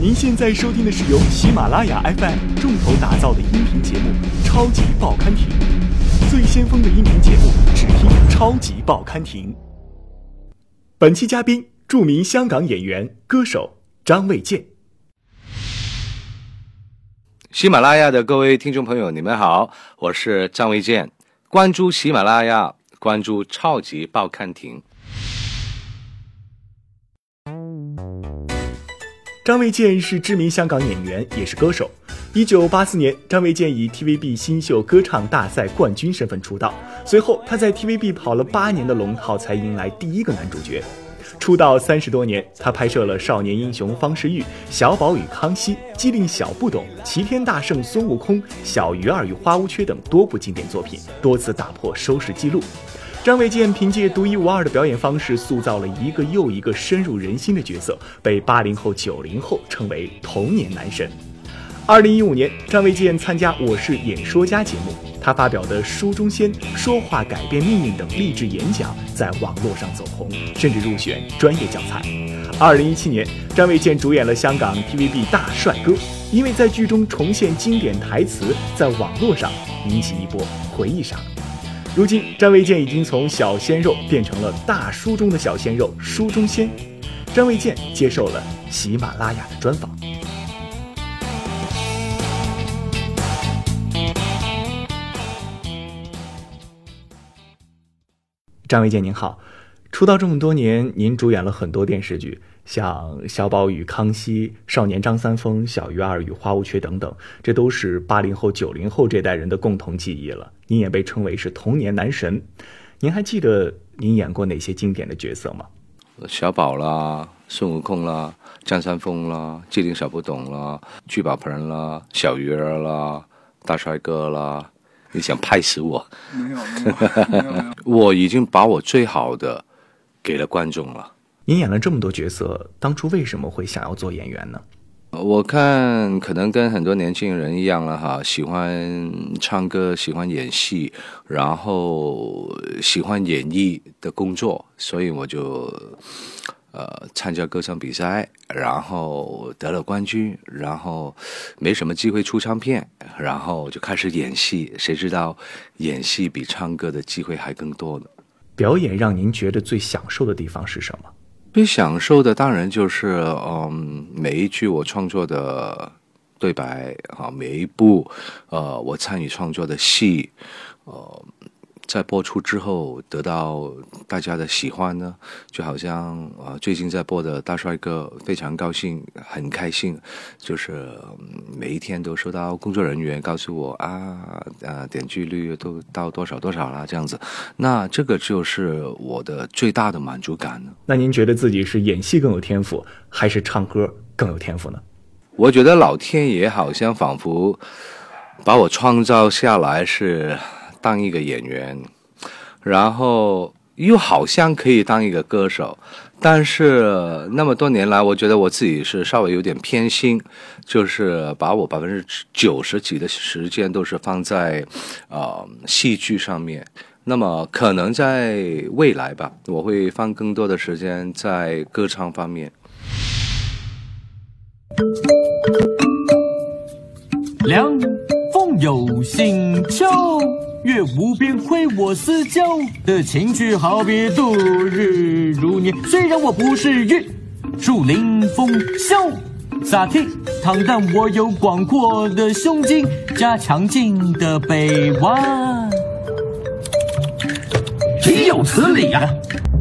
您现在收听的是由喜马拉雅 FM 重头打造的音频节目《超级报刊亭》，最先锋的音频节目，只听《超级报刊亭》。本期嘉宾，著名香港演员、歌手张卫健。喜马拉雅的各位听众朋友，你们好，我是张卫健。关注喜马拉雅，关注《超级报刊亭》。张卫健是知名香港演员，也是歌手。一九八四年，张卫健以 TVB 新秀歌唱大赛冠军身份出道。随后，他在 TVB 跑了八年的龙套，才迎来第一个男主角。出道三十多年，他拍摄了《少年英雄方世玉》《小宝与康熙》《机灵小不懂》《齐天大圣孙悟空》《小鱼儿与花无缺》等多部经典作品，多次打破收视纪录。张卫健凭借独一无二的表演方式，塑造了一个又一个深入人心的角色，被八零后、九零后称为童年男神。二零一五年，张卫健参加《我是演说家》节目，他发表的《书中仙》《说话改变命运》等励志演讲在网络上走红，甚至入选专业教材。二零一七年，张卫健主演了香港 TVB《大帅哥》，因为在剧中重现经典台词，在网络上引起一波回忆杀。如今，张卫健已经从小鲜肉变成了大叔中的小鲜肉，书中仙。张卫健接受了喜马拉雅的专访。张卫健您好，出道这么多年，您主演了很多电视剧。像小宝与康熙、少年张三丰、小鱼儿与花无缺等等，这都是八零后、九零后这代人的共同记忆了。您也被称为是童年男神。您还记得您演过哪些经典的角色吗？小宝啦，孙悟空啦，张三丰啦，机灵小不懂啦，聚宝盆啦，小鱼儿啦，大帅哥啦。你想拍死我？没有，没有，没有。我已经把我最好的给了观众了。您演了这么多角色，当初为什么会想要做演员呢？我看可能跟很多年轻人一样了哈，喜欢唱歌，喜欢演戏，然后喜欢演艺的工作，所以我就呃参加歌唱比赛，然后得了冠军，然后没什么机会出唱片，然后就开始演戏。谁知道演戏比唱歌的机会还更多呢？表演让您觉得最享受的地方是什么？最享受的当然就是，嗯，每一句我创作的对白啊，每一部呃我参与创作的戏，呃。在播出之后得到大家的喜欢呢，就好像呃最近在播的大帅哥，非常高兴，很开心，就是每一天都收到工作人员告诉我啊，呃点击率都到多少多少啦这样子，那这个就是我的最大的满足感呢。那您觉得自己是演戏更有天赋，还是唱歌更有天赋呢？我觉得老天爷好像仿佛把我创造下来是。当一个演员，然后又好像可以当一个歌手，但是那么多年来，我觉得我自己是稍微有点偏心，就是把我百分之九十几的时间都是放在呃戏剧上面。那么可能在未来吧，我会放更多的时间在歌唱方面。凉风有心秋。月无边，亏我思娇的情趣，好比度日如年。虽然我不是玉树临风潇洒倜傥，但我有广阔的胸襟加强劲的臂弯。岂有此理呀！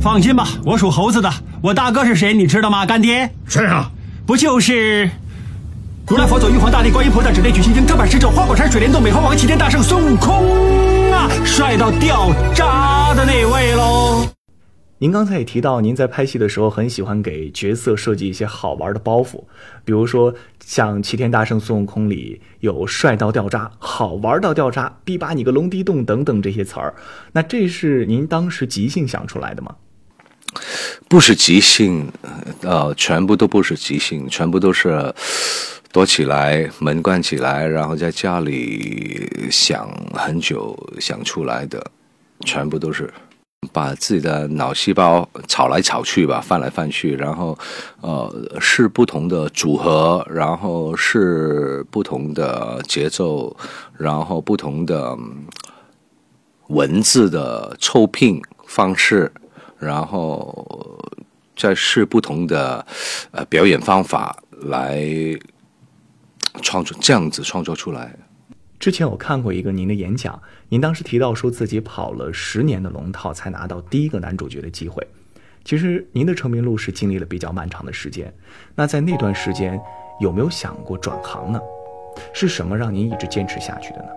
放心吧，我属猴子的，我大哥是谁？你知道吗？干爹是啊，不就是如来佛祖、玉皇大帝、观音菩萨、指点举心经、正版使者、花果山水帘洞、美猴王、齐天大圣孙悟空啊。帅到掉渣的那位喽！您刚才也提到，您在拍戏的时候很喜欢给角色设计一些好玩的包袱，比如说像《齐天大圣孙悟空》里有“帅到掉渣”“好玩到掉渣”“逼把你个龙地洞”等等这些词儿。那这是您当时即兴想出来的吗？不是即兴，呃，全部都不是即兴，全部都是。躲起来，门关起来，然后在家里想很久想出来的，全部都是把自己的脑细胞炒来炒去吧，翻来翻去，然后呃试不同的组合，然后试不同的节奏，然后不同的文字的凑拼方式，然后再试不同的呃表演方法来创作，这样子创作出来。之前我看过一个您的演讲，您当时提到说自己跑了十年的龙套才拿到第一个男主角的机会。其实您的成名路是经历了比较漫长的时间，那在那段时间有没有想过转行呢？是什么让您一直坚持下去的呢？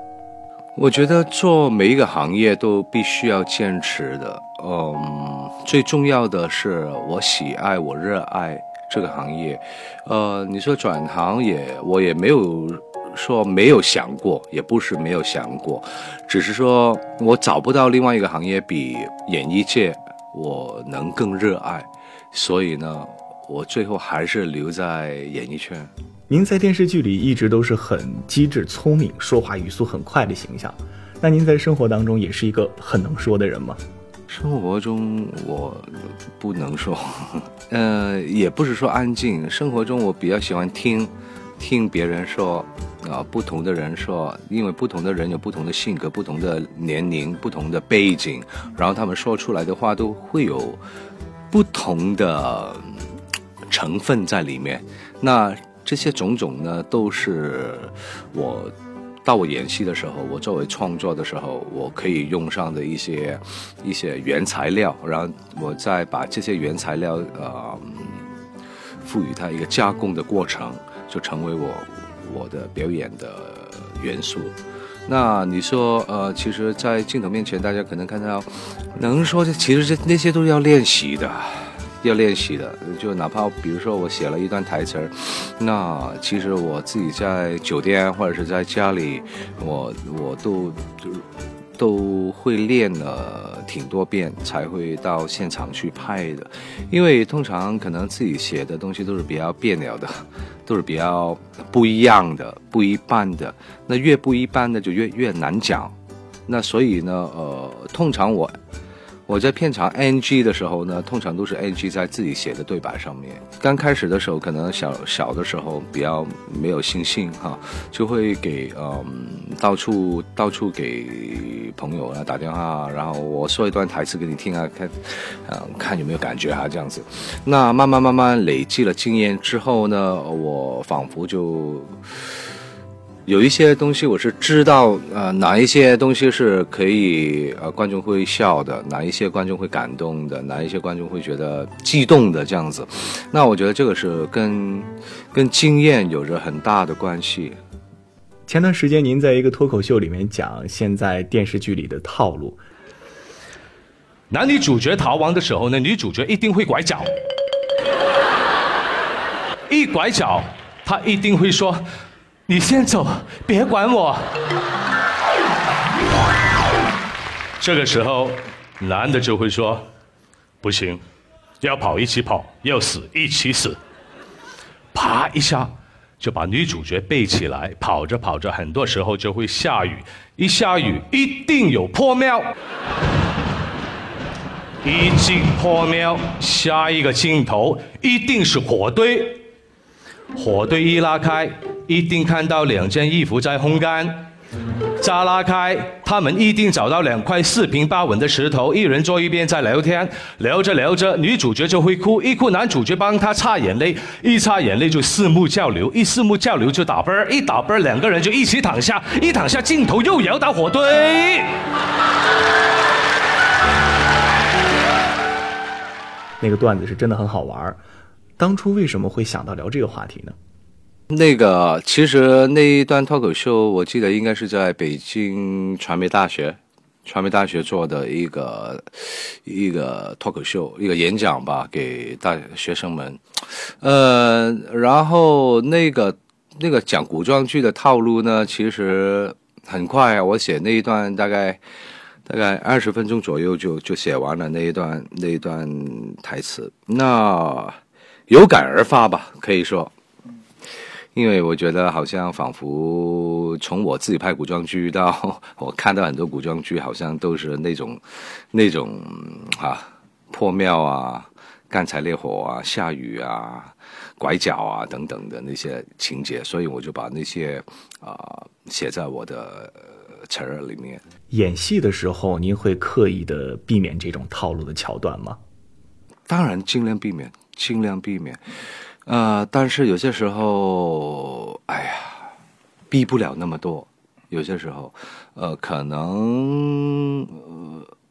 我觉得做每一个行业都必须要坚持的。嗯，最重要的是我喜爱、我热爱这个行业。呃，你说转行也，我也没有说没有想过，也不是没有想过，只是说我找不到另外一个行业比演艺界我能更热爱，所以呢，我最后还是留在演艺圈。您在电视剧里一直都是很机智、聪明、说话语速很快的形象，那您在生活当中也是一个很能说的人吗？生活中我不能说，呃，也不是说安静。生活中我比较喜欢听，听别人说，啊、不同的人说，因为不同的人有不同的性格、不同的年龄、不同的背景，然后他们说出来的话都会有不同的成分在里面。那这些种种呢，都是我到我演戏的时候，我作为创作的时候，我可以用上的一些一些原材料，然后我再把这些原材料呃赋予它一个加工的过程，就成为我我的表演的元素。那你说，呃，其实，在镜头面前，大家可能看到，能说这其实这那些都是要练习的，要练习的。就哪怕比如说我写了一段台词儿，那其实我自己在酒店或者是在家里，我我都就都会练了挺多遍，才会到现场去拍的。因为通常可能自己写的东西都是比较别扭的，都是比较不一样的、不一般的。那越不一般的就越越难讲。那所以呢，呃，通常我我在片场 NG 的时候呢，通常都是 NG 在自己写的对白上面。刚开始的时候，可能小小的时候比较没有信心哈，就会给嗯到处到处给朋友啊打电话，然后我说一段台词给你听啊，看嗯看有没有感觉啊这样子。那慢慢慢慢累积了经验之后呢，我仿佛就。有一些东西我是知道，呃，哪一些东西是可以呃观众会笑的，哪一些观众会感动的，哪一些观众会觉得激动的这样子。那我觉得这个是跟跟经验有着很大的关系。前段时间您在一个脱口秀里面讲现在电视剧里的套路，男女主角逃亡的时候呢，女主角一定会拐角，一拐角，她一定会说：“你先走，别管我。”这个时候，男的就会说：“不行，要跑一起跑，要死一起死。”啪一下就把女主角背起来，跑着跑着，很多时候就会下雨，一下雨一定有破庙。一进破庙，下一个镜头一定是火堆。火堆一拉开，一定看到两件衣服在烘干。扎拉开，他们一定找到两块四平八稳的石头，一人坐一边在聊天。聊着聊着，女主角就会哭，一哭男主角帮她擦眼泪，一擦眼泪就四目交流，一四目交流就打啵儿，一打啵儿两个人就一起躺下，一躺下镜头又摇到火堆。那个段子是真的很好玩儿。当初为什么会想到聊这个话题呢？那个其实那一段脱口秀，我记得应该是在北京传媒大学，传媒大学做的一个一个脱口秀，一个演讲吧，给大学生们。呃，然后那个那个讲古装剧的套路呢，其实很快啊，我写那一段大概大概二十分钟左右就就写完了那一段那一段台词，那有感而发吧，可以说。因为我觉得好像仿佛从我自己拍古装剧到 我看到很多古装剧，好像都是那种那种啊破庙啊、干柴烈火啊、下雨啊、拐角啊等等的那些情节，所以我就把那些啊、写在我的呃词儿里面。演戏的时候，您会刻意的避免这种套路的桥段吗？当然尽量避免，尽量避免。呃，但是有些时候，哎呀，避不了那么多。有些时候，呃，可能，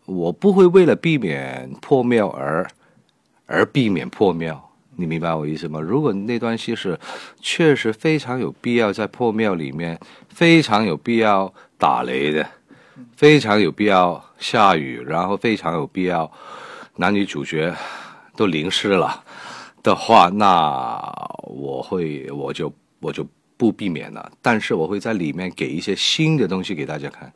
我不会为了避免破庙而而避免破庙。你明白我意思吗？如果那段戏是确实非常有必要在破庙里面，非常有必要打雷的，非常有必要下雨，然后非常有必要男女主角都淋湿了的话，那我会我就我就不避免了。但是我会在里面给一些新的东西给大家看。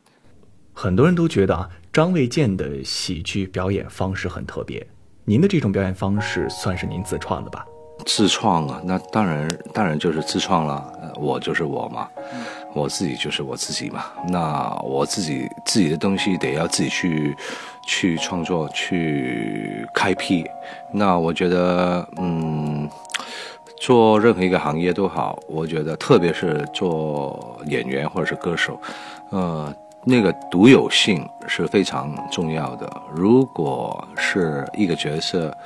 很多人都觉得啊，张卫健的喜剧表演方式很特别。您的这种表演方式算是您自创的吧？自创啊，那当然当然就是自创了。呃我就是我嘛，我自己就是我自己嘛。那我自己自己的东西得要自己去去创作，去开辟。那我觉得，嗯，做任何一个行业都好，我觉得特别是做演员或者是歌手，呃，那个独有性是非常重要的。如果是一个角色，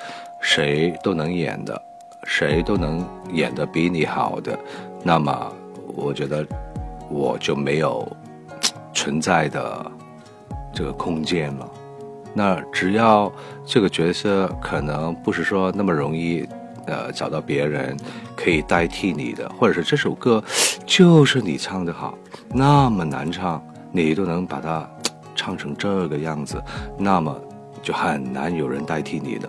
谁都能演的，谁都能演得比你好的，那么我觉得我就没有存在的这个空间了。那只要这个角色可能不是说那么容易，呃，找到别人可以代替你的，或者是这首歌就是你唱的好，那么难唱，你都能把它唱成这个样子，那么就很难有人代替你的。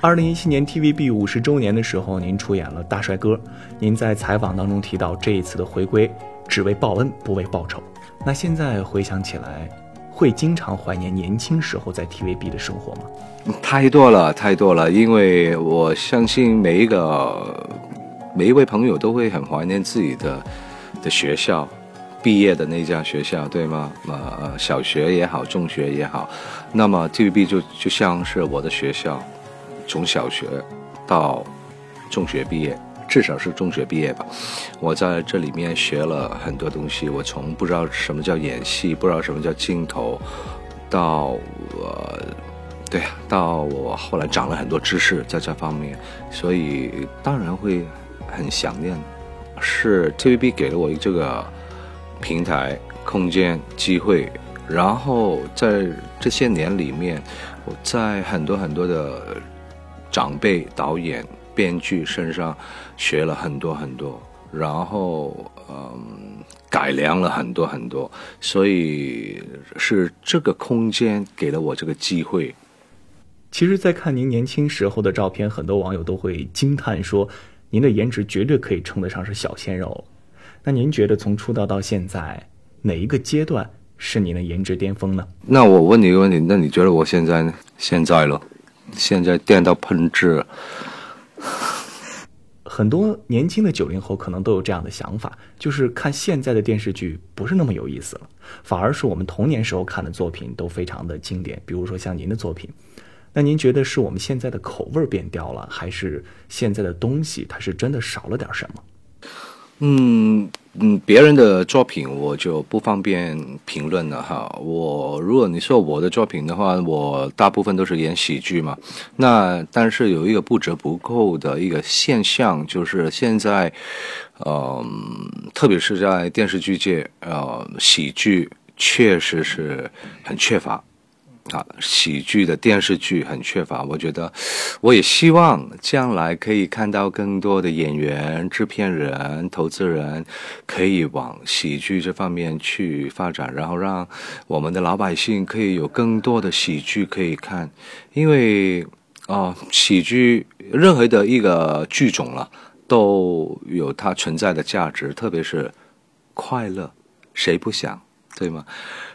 二零一七年 TVB 五十周年的时候，您出演了《大帅哥》。您在采访当中提到，这一次的回归只为报恩，不为报仇。那现在回想起来，会经常怀念年轻时候在 TVB 的生活吗？太多了，太多了，因为我相信每一个每一位朋友都会很怀念自己的的学校，毕业的那家学校，对吗？呃，小学也好，中学也好，那么 TVB 就就像是我的学校，从小学到中学毕业，至少是中学毕业吧。我在这里面学了很多东西，我从不知道什么叫演戏，不知道什么叫镜头，到呃。对啊，到我后来长了很多知识在这方面，所以当然会很想念。是 TVB 给了我这个平台、空间、机会，然后在这些年里面，我在很多很多的长辈、导演、编剧身上学了很多很多，然后嗯，改良了很多很多，所以是这个空间给了我这个机会。其实，在看您年轻时候的照片，很多网友都会惊叹说，您的颜值绝对可以称得上是小鲜肉。那您觉得从出道到现在，哪一个阶段是您的颜值巅峰呢？那我问你一个问题，那你觉得我现在呢？现在了，现在电到喷汁，很多年轻的九零后可能都有这样的想法，就是看现在的电视剧不是那么有意思了，反而是我们童年时候看的作品都非常的经典。比如说像您的作品，那您觉得是我们现在的口味变掉了，还是现在的东西它是真的少了点什么？嗯嗯，别人的作品我就不方便评论了哈。我如果你说我的作品的话，我大部分都是演喜剧嘛。那但是有一个不折不扣的一个现象，就是现在，呃，特别是在电视剧界，呃，喜剧确实是很缺乏。啊，喜剧的电视剧很缺乏，我觉得，我也希望将来可以看到更多的演员、制片人、投资人可以往喜剧这方面去发展，然后让我们的老百姓可以有更多的喜剧可以看，因为哦，喜剧任何的一个剧种了都有它存在的价值，特别是快乐，谁不想，对吗？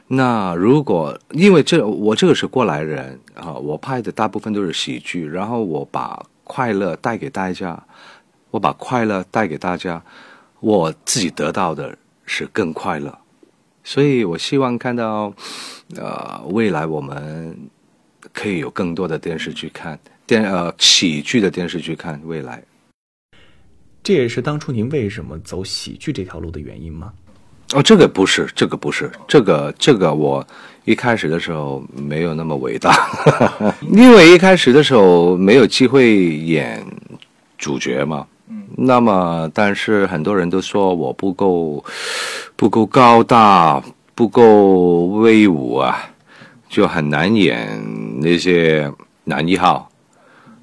那如果因为这我这个是过来人啊，我拍的大部分都是喜剧，然后我把快乐带给大家，我把快乐带给大家，我自己得到的是更快乐。所以我希望看到，呃，未来我们可以有更多的电视剧看，电呃喜剧的电视剧看。未来，这也是当初您为什么走喜剧这条路的原因吗？哦，这个不是，这个不是，这个这个我一开始的时候没有那么伟大，因为一开始的时候没有机会演主角嘛。那么，但是很多人都说我不够不够高大，不够威武啊，就很难演那些男一号，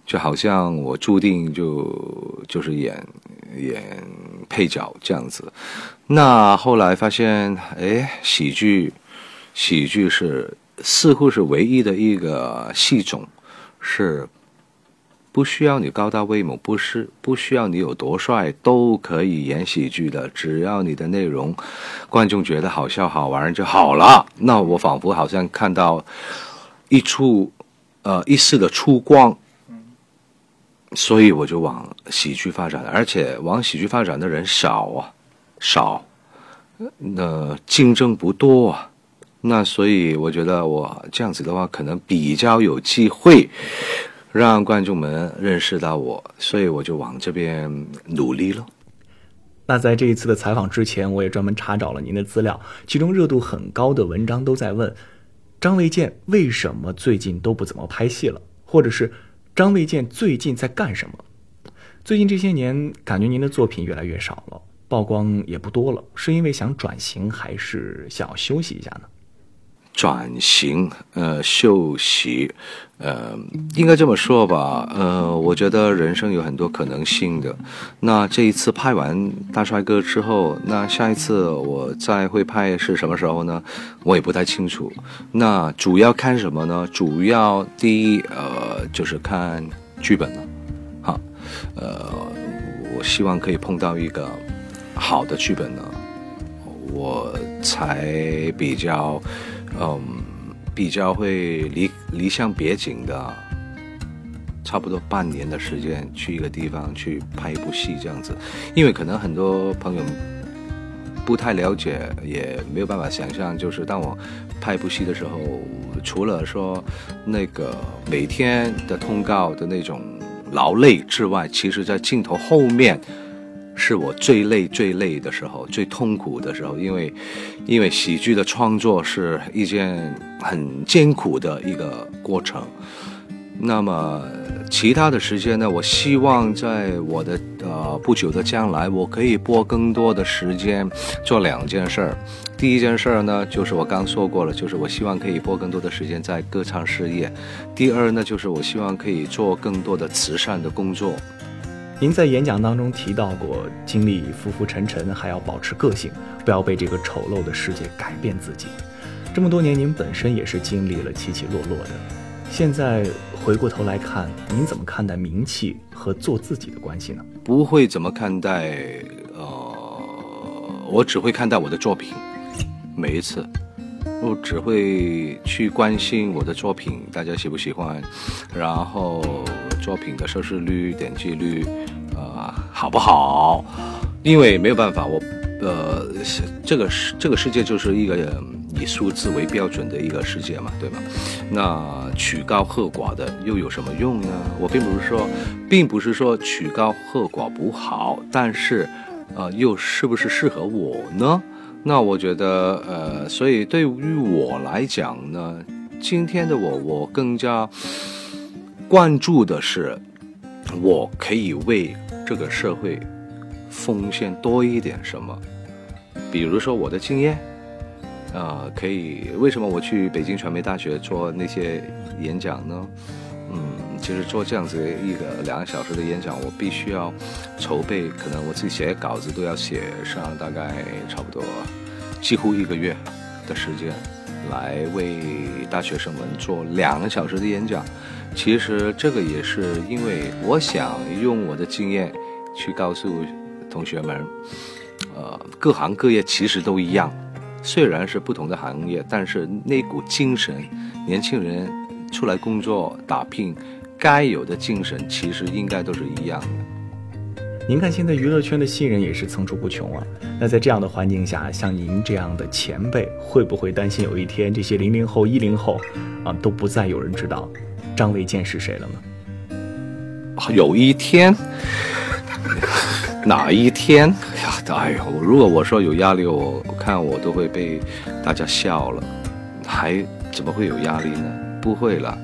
就好像我注定就就是演演配角这样子。那后来发现，哎，喜剧，喜剧是似乎是唯一的一个戏种，是不需要你高大威猛，不是不需要你有多帅，都可以演喜剧的，只要你的内容观众觉得好笑好玩就好了。那我仿佛好像看到一处呃一丝的出光，所以我就往喜剧发展，而且往喜剧发展的人少啊。少，那竞争不多啊，那所以我觉得我这样子的话，可能比较有机会让观众们认识到我，所以我就往这边努力了。那在这一次的采访之前，我也专门查找了您的资料，其中热度很高的文章都在问张卫健为什么最近都不怎么拍戏了，或者是张卫健最近在干什么？最近这些年，感觉您的作品越来越少了。曝光也不多了，是因为想转型，还是想要休息一下呢？转型，呃，休息，呃，应该这么说吧，呃，我觉得人生有很多可能性的。那这一次拍完《大帅哥》之后，那下一次我再会拍是什么时候呢？我也不太清楚。那主要看什么呢？主要第一，呃，就是看剧本了。好，呃，我希望可以碰到一个。好的剧本呢，我才比较，嗯，比较会离离乡别井的，差不多半年的时间去一个地方去拍一部戏这样子，因为可能很多朋友不太了解，也没有办法想象，就是当我拍一部戏的时候，除了说那个每天的通告的那种劳累之外，其实在镜头后面。是我最累、最累的时候，最痛苦的时候，因为，因为喜剧的创作是一件很艰苦的一个过程。那么，其他的时间呢？我希望在我的呃不久的将来，我可以拨更多的时间做两件事儿。第一件事儿呢，就是我刚说过了，就是我希望可以拨更多的时间在歌唱事业。第二呢，就是我希望可以做更多的慈善的工作。您在演讲当中提到过，经历浮浮沉沉，还要保持个性，不要被这个丑陋的世界改变自己。这么多年，您本身也是经历了起起落落的。现在回过头来看，您怎么看待名气和做自己的关系呢？不会怎么看待，呃，我只会看待我的作品。每一次，我只会去关心我的作品，大家喜不喜欢，然后作品的收视率、点击率。好不好？因为没有办法，我，呃，这个世这个世界就是一个以数字为标准的一个世界嘛，对吗？那曲高和寡的又有什么用呢？我并不是说，并不是说曲高和寡不好，但是，呃，又是不是适合我呢？那我觉得，呃，所以对于我来讲呢，今天的我，我更加关注的是，我可以为。这个社会奉献多一点什么？比如说我的经验，啊，可以为什么我去北京传媒大学做那些演讲呢？嗯，其实做这样子一个两个小时的演讲，我必须要筹备，可能我自己写稿子都要写上大概差不多几乎一个月的时间，来为大学生们做两个小时的演讲。其实这个也是因为我想用我的经验去告诉同学们，呃，各行各业其实都一样，虽然是不同的行业，但是那股精神，年轻人出来工作打拼该有的精神，其实应该都是一样的。您看现在娱乐圈的新人也是层出不穷啊。那在这样的环境下，像您这样的前辈，会不会担心有一天这些零零后、一零后啊都不再有人知道张卫健是谁了呢？有一天，哪一天？哎，呦！如果我说有压力，我看我都会被大家笑了，还怎么会有压力呢？不会了，